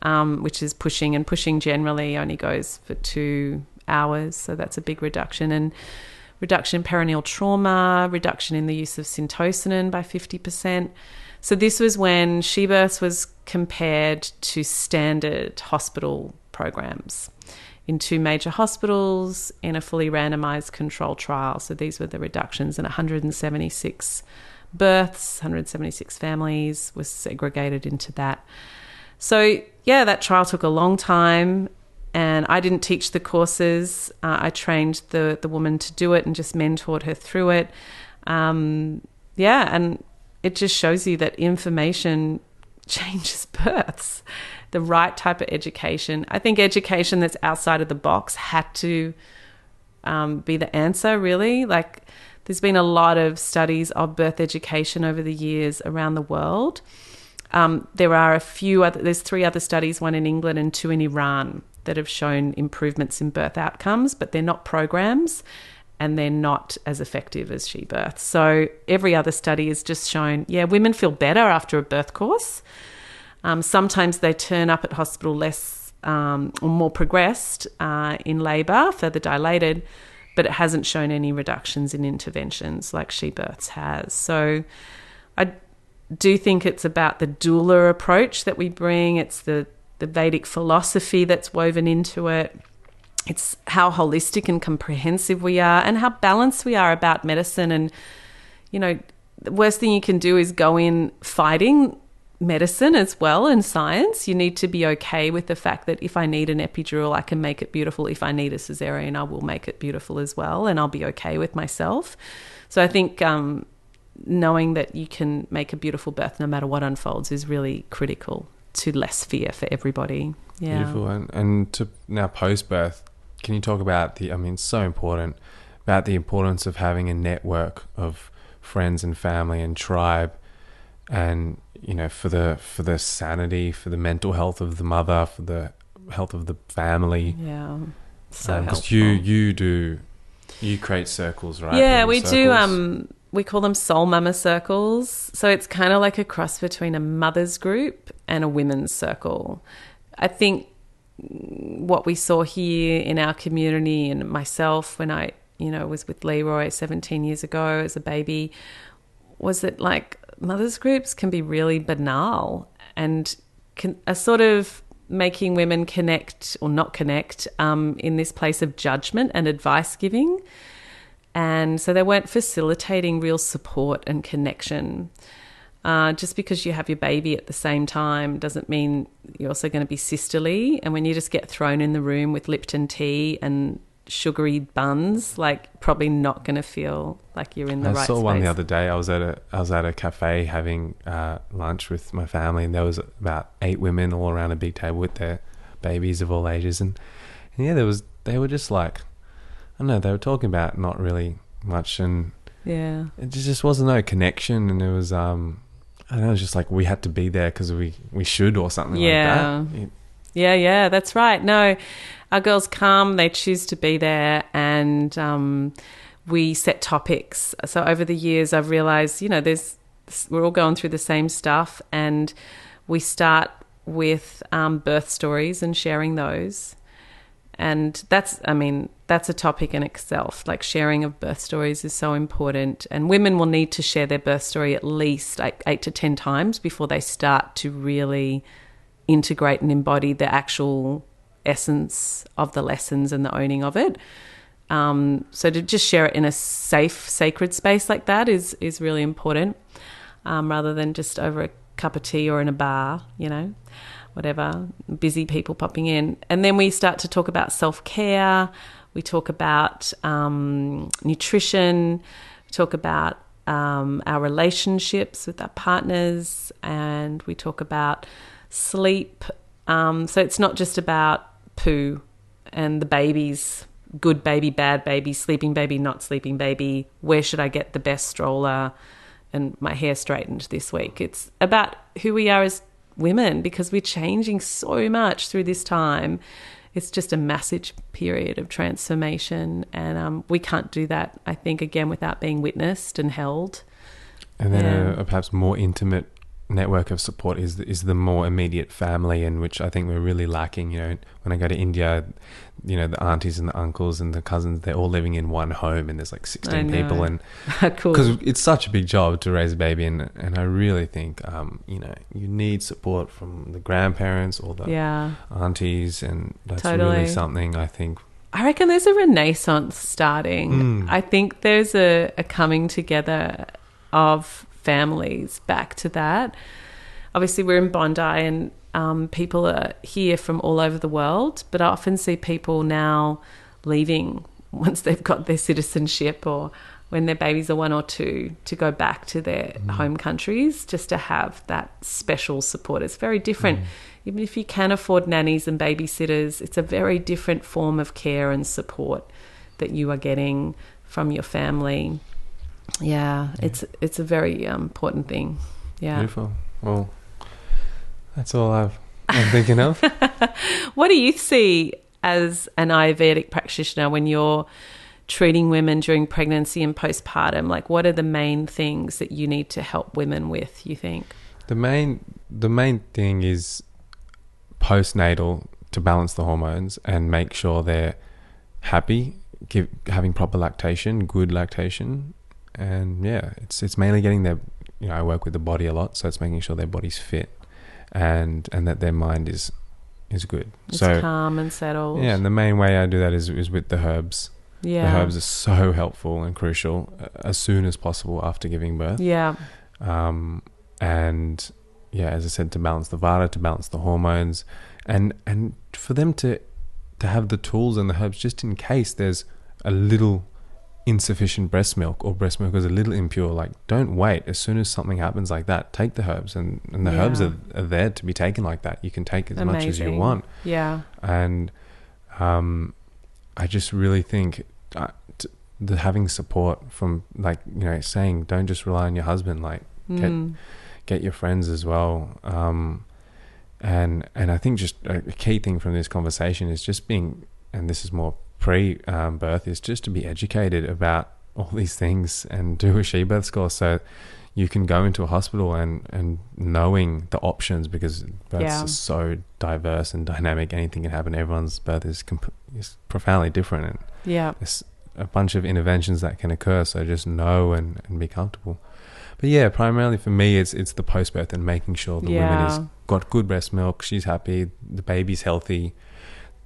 um, which is pushing, and pushing generally only goes for two hours. So that's a big reduction. And reduction in perineal trauma, reduction in the use of syntocinon by 50%. So this was when she births was compared to standard hospital programs in two major hospitals in a fully randomized control trial. So these were the reductions in 176 births, 176 families was segregated into that. So, yeah, that trial took a long time, and I didn't teach the courses. Uh, I trained the, the woman to do it and just mentored her through it. Um, yeah, and it just shows you that information changes births. The right type of education. I think education that's outside of the box had to um, be the answer, really. Like, there's been a lot of studies of birth education over the years around the world. Um, there are a few other, there's three other studies, one in England and two in Iran, that have shown improvements in birth outcomes, but they're not programs and they're not as effective as she birth. So every other study has just shown, yeah, women feel better after a birth course. Um, sometimes they turn up at hospital less um, or more progressed uh, in labour, further dilated, but it hasn't shown any reductions in interventions like she births has. So I do think it's about the doula approach that we bring. It's the the Vedic philosophy that's woven into it. It's how holistic and comprehensive we are, and how balanced we are about medicine. And you know, the worst thing you can do is go in fighting medicine as well and science. You need to be okay with the fact that if I need an epidural, I can make it beautiful. If I need a cesarean, I will make it beautiful as well, and I'll be okay with myself. So I think um, knowing that you can make a beautiful birth no matter what unfolds is really critical to less fear for everybody. Yeah. Beautiful. And, and to now post birth, can you talk about the, I mean, so important, about the importance of having a network of friends and family and tribe and, you know, for the, for the sanity, for the mental health of the mother, for the health of the family. Yeah. So Um, helpful. you, you do, you create circles, right? Yeah, Little we do. Um, we call them soul mama circles. So it's kind of like a cross between a mother's group and a women's circle. I think what we saw here in our community and myself when I, you know, was with Leroy 17 years ago as a baby was that like mothers groups can be really banal and can, sort of making women connect or not connect um, in this place of judgment and advice giving. And so they weren't facilitating real support and connection. Uh, just because you have your baby at the same time doesn't mean you're also going to be sisterly. And when you just get thrown in the room with Lipton tea and sugary buns, like probably not going to feel like you're in the I right I saw one the other day. I was at a I was at a cafe having uh, lunch with my family, and there was about eight women all around a big table with their babies of all ages, and, and yeah, there was they were just like don't know, they were talking about not really much, and Yeah. it just wasn't no connection, and it was um I don't know, it was just like we had to be there because we we should or something Yeah. like that. It- Yeah, yeah, that's right. No, our girls come, they choose to be there, and um, we set topics. So over the years, I've realized, you know, there's we're all going through the same stuff, and we start with um, birth stories and sharing those. And that's, I mean, that's a topic in itself. Like sharing of birth stories is so important. And women will need to share their birth story at least eight, eight to 10 times before they start to really integrate and embody the actual essence of the lessons and the owning of it. Um, so to just share it in a safe, sacred space like that is is really important, um, rather than just over a cup of tea or in a bar, you know, whatever. Busy people popping in, and then we start to talk about self care. We talk about um, nutrition. Talk about um, our relationships with our partners, and we talk about sleep. Um, so it's not just about poo and the babies good baby, bad baby, sleeping baby, not sleeping baby, where should I get the best stroller and my hair straightened this week. It's about who we are as women because we're changing so much through this time. It's just a massive period of transformation, and um, we can't do that, I think, again, without being witnessed and held. And then yeah. a, a perhaps more intimate network of support is is the more immediate family, and which I think we're really lacking. You know, when I go to India, you know, the aunties and the uncles and the cousins, they're all living in one home, and there's like sixteen people, and because cool. it's such a big job to raise a baby, and and I really think, um, you know, you need support from the grandparents or the yeah. aunties, and that's totally. really something I think I reckon there's a renaissance starting. Mm. I think there's a, a, coming together of families back to that. Obviously, we're in Bondi and um, people are here from all over the world, but I often see people now leaving once they've got their citizenship or when their babies are one or two to go back to their mm. home countries just to have that special support. It's very different. Mm. Even if you can afford nannies and babysitters, it's a very different form of care and support that you are getting from your family yeah, it's it's a very um, important thing. Yeah. Beautiful. Well, that's all I've, I'm thinking of. what do you see as an Ayurvedic practitioner when you're treating women during pregnancy and postpartum? Like, what are the main things that you need to help women with? You think the main the main thing is postnatal to balance the hormones and make sure they're happy, give, having proper lactation, good lactation, and yeah, it's it's mainly getting their you know I work with the body a lot, so it's making sure their body's fit and and that their mind is is good. It's so calm and settled. Yeah, and the main way I do that is is with the herbs. Yeah, the herbs are so helpful and crucial uh, as soon as possible after giving birth. Yeah, um, and yeah, as I said, to balance the vata, to balance the hormones, and and for them to to have the tools and the herbs just in case there's a little insufficient breast milk or breast milk is a little impure, like don't wait. As soon as something happens like that, take the herbs, and, and the yeah. herbs are, are, there to be taken like that. You can take as Amazing. much as you want. Yeah. And um, I just really think uh, t- the having support from like you know saying don't just rely on your husband, like get mm. get your friends as well. Um, and and I think just a, a key thing from this conversation is just being, and this is more pre um, birth is just to be educated about all these things and do a she births course so you can go into a hospital and, and knowing the options because births yeah. are so diverse and dynamic. Anything can happen. Everyone's birth is, comp- is profoundly different. And yeah. there's a bunch of interventions that can occur. So just know and, and be comfortable. But yeah, primarily for me, it's it's the post birth and making sure the yeah. woman has got good breast milk, she's happy, the baby's healthy,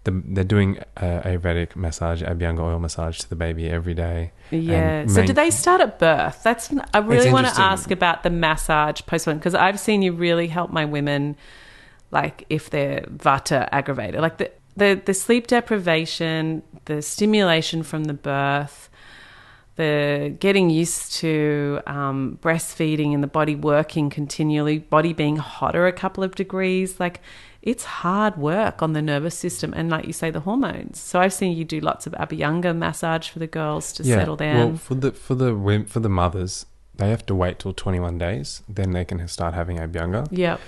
the, they're doing a Ayurvedic massage, Abhyanga oil massage to the baby every day. Yeah. So do they start at birth? That's I really want to ask about the massage postpartum because I've seen you really help my women, like if they're vata aggravated, like the the the sleep deprivation, the stimulation from the birth. The getting used to um, breastfeeding and the body working continually, body being hotter a couple of degrees, like it's hard work on the nervous system and like you say the hormones. So i've seen you do lots of abhyanga massage for the girls to yeah, settle down. well for the for the for the mothers they have to wait till 21 days then they can start having abhyanga. Yeah.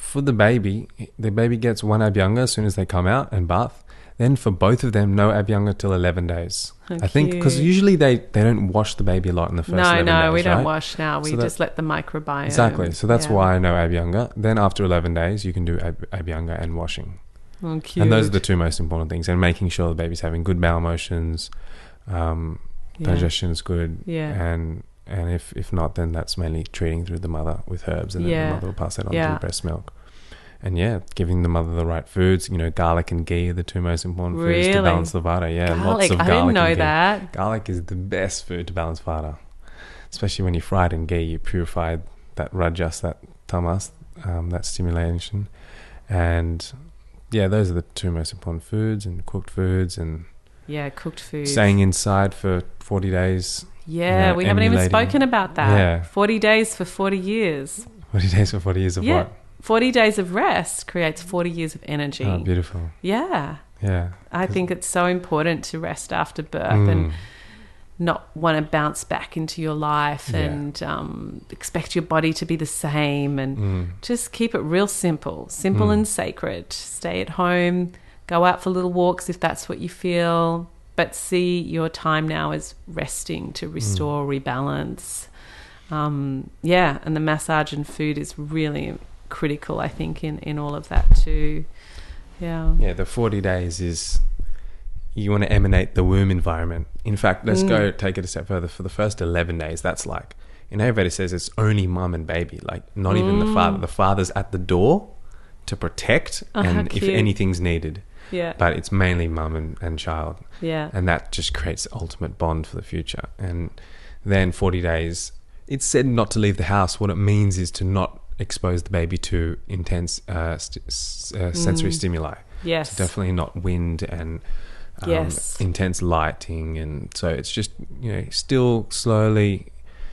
For the baby, the baby gets one Abhyanga as soon as they come out and bath. Then for both of them, no Abhyanga till 11 days. How I think because usually they, they don't wash the baby a lot in the first no, 11 no, days, we don't right? wash now. We So that- just let the microbiome. Exactly. So that's Yeah. why no Abhyanga. Then after 11 days, you can do Ab- Abhyanga and washing. Oh. And those are the two most important things. And making sure the baby's having good bowel motions, um, Yeah. digestion is good, Yeah. and and if if not, then that's mainly treating through the mother with herbs, and then Yeah. the mother will pass that on Yeah. through breast milk. And yeah, giving the mother the right foods. You know, garlic and ghee are the two most important foods to balance the vata. Yeah, lots of garlic. I garlic. didn't know that. Garlic is the best food to balance vata, especially when you fry it in ghee. You purify that rajas, that tamas, um, that stimulation, and yeah, those are the two most important foods and cooked foods and Yeah, cooked food. staying inside for forty days. Yeah, know, we haven't even spoken about that. Yeah. 40 days for 40 years. Forty days for forty years of Yeah. what? 40 days of rest creates 40 years of energy. Oh, beautiful. yeah. Yeah. I think it's so important to rest after birth Mm. and not want to bounce back into your life Yeah. and um, expect your body to be the same and Mm. just keep it real simple, simple Mm. and sacred. Stay at home, go out for little walks if that's what you feel, but see your time now as resting to restore, rebalance. Um, yeah, and the massage and food is really critical, I think, in, in all of that too. Yeah. Yeah, the 40 days is you want to emanate the womb environment. In fact, let's Mm. go take it a step further. For the first 11 days, that's like, in Ayurveda it says it's only mum and baby, like not even the father. Mm. The father's at the door to protect Oh, and if anything's needed. Yeah. But it's mainly mum and, and child. Yeah. And that just creates ultimate bond for the future. And then 40 days, it's said not to leave the house. What it means is to not expose the baby to intense uh, st- uh, sensory Mm. stimuli. Yes. So definitely not wind and um, Yes. intense lighting, and so it's just you know still slowly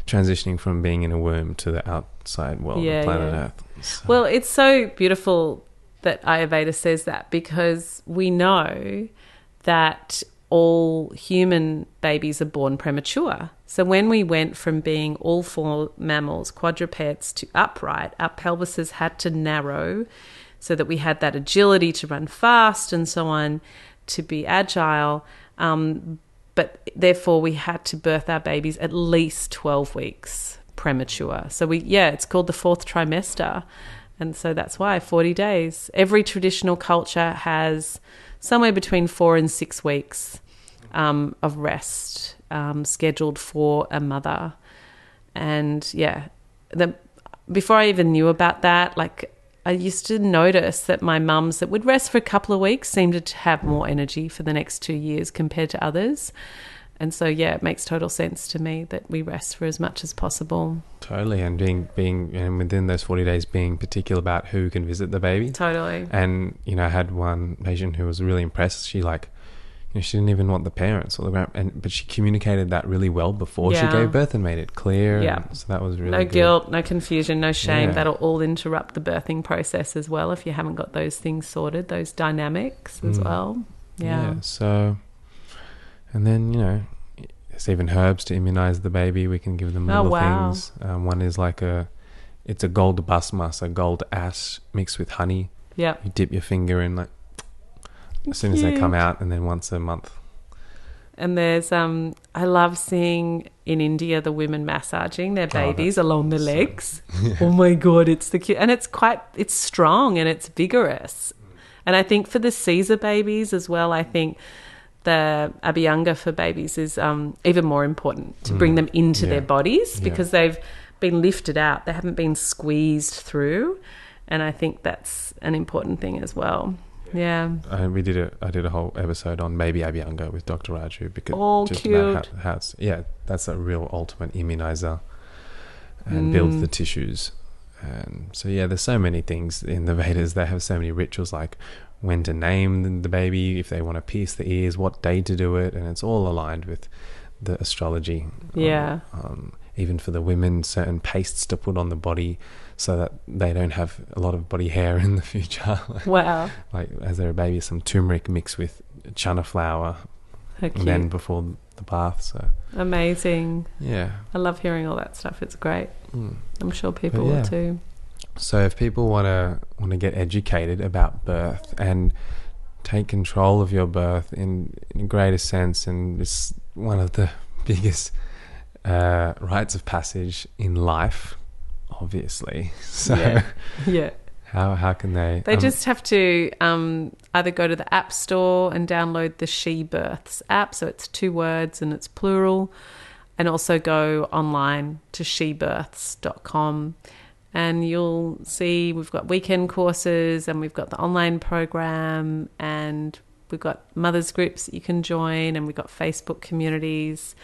transitioning from being in a womb to the outside world Yeah, of planet yeah. Earth. So- Well, it's so beautiful that Ayurveda says that because we know that all human babies are born premature. So when we went from being all four mammals, quadrupeds, to upright, our pelvises had to narrow so that we had that agility to run fast and so on, to be agile. Um, but therefore, we had to birth our babies at least 12 weeks premature. So we, yeah, it's called the fourth trimester. And so that's why 40 days. Every traditional culture has somewhere between four and six weeks um, of rest um, scheduled for a mother. And yeah, the, before I even knew about that, like I used to notice that my mums that would rest for a couple of weeks seemed to have more energy for the next two years compared to others. And so, yeah, it makes total sense to me that we rest for as much as possible. totally, and being being and within those forty days, being particular about who can visit the baby. Totally. And you know, I had one patient who was really impressed. She like, you know, she didn't even want the parents or the grand, and but she communicated that really well before Yeah. she gave birth and made it clear. Yeah. so that was really no good. guilt, no confusion, no shame. Yeah. That'll all interrupt the birthing process as well if you haven't got those things sorted, those dynamics as Mm. well. Yeah. So, and then you know, there's even herbs to immunize the baby. We can give them Oh, little wow. things. Um, one is like a, it's a gold bhasma, a gold ash mixed with honey. Yeah. You dip your finger in like as soon as they come out, and then once a month. And there's um I love seeing in India the women massaging their Oh, babies along the so- legs. oh my god, it's the cute and it's quite it's strong and it's vigorous. And I think for the Caesar babies as well, I think the Abhyanga for babies is um, even more important to bring Mm, them into yeah. their bodies Yeah. because they've been lifted out. They haven't been squeezed through. And I think that's an important thing as well. Yeah. Uh, we did a I did a whole episode on baby Abhyanga with Dr. Raju because Oh, just about cute. how, how yeah, that's a real ultimate immunizer and builds Mm. the tissues. And so yeah, there's so many things in the Vedas. They have so many rituals like when to name the- baby, if they want to pierce the ears, what day to do it, and it's all aligned with the astrology. Um, Yeah. um, even for the women, certain pastes to put on the body so that they don't have a lot of body hair in the future. Wow. like as they're a baby, some turmeric mixed with chana flour, and then before the bath. So Amazing. yeah, I love hearing all that stuff. It's great. Mm. I'm sure people But yeah. will too. So if people want to want to get educated about birth and take control of your birth in, in a greater sense, and it's one of the biggest uh, rites of passage in life, obviously. So Yeah. yeah. how how can they? They um, just have to um, either go to the App Store and download the She Births app. So it's two words and it's plural. And also go online to shebirths.com and you'll see we've got weekend courses and we've got the online program and we've got mothers groups that you can join and we've got Facebook communities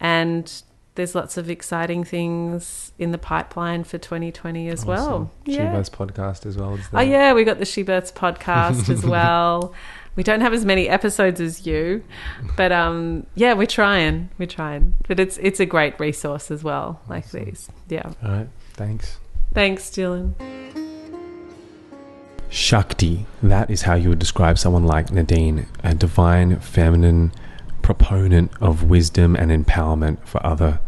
and there's lots of exciting things in the pipeline for 2020 as well. awesome. She Births podcast as well. Is Oh yeah, we got the She Births podcast as well. We don't have as many episodes as you, but um, yeah, we're trying. We're trying, but it's it's a great resource as well. Like these, yeah. All right. Thanks. Thanks, Dylan. Shakti. That is how you would describe someone like Nadine, a divine feminine proponent of wisdom and empowerment for other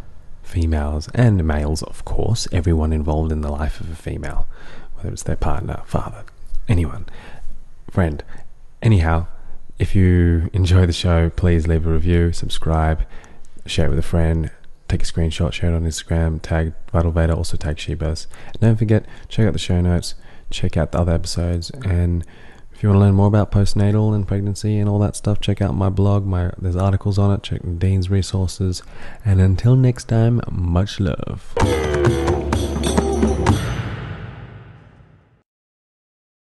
females and males, of course, everyone involved in the life of a female, whether it's their partner, father, anyone, friend. Anyhow, if you enjoy the show, please leave a review, subscribe, share it with a friend, take a screenshot, share it on Instagram, tag Vital Veda, also tag She Births. Don't forget, check out the show notes, check out the other episodes, and if you want to learn more about postnatal and pregnancy and all that stuff, check out my blog. My there's articles on it. Check Dean's resources. And until next time, much love.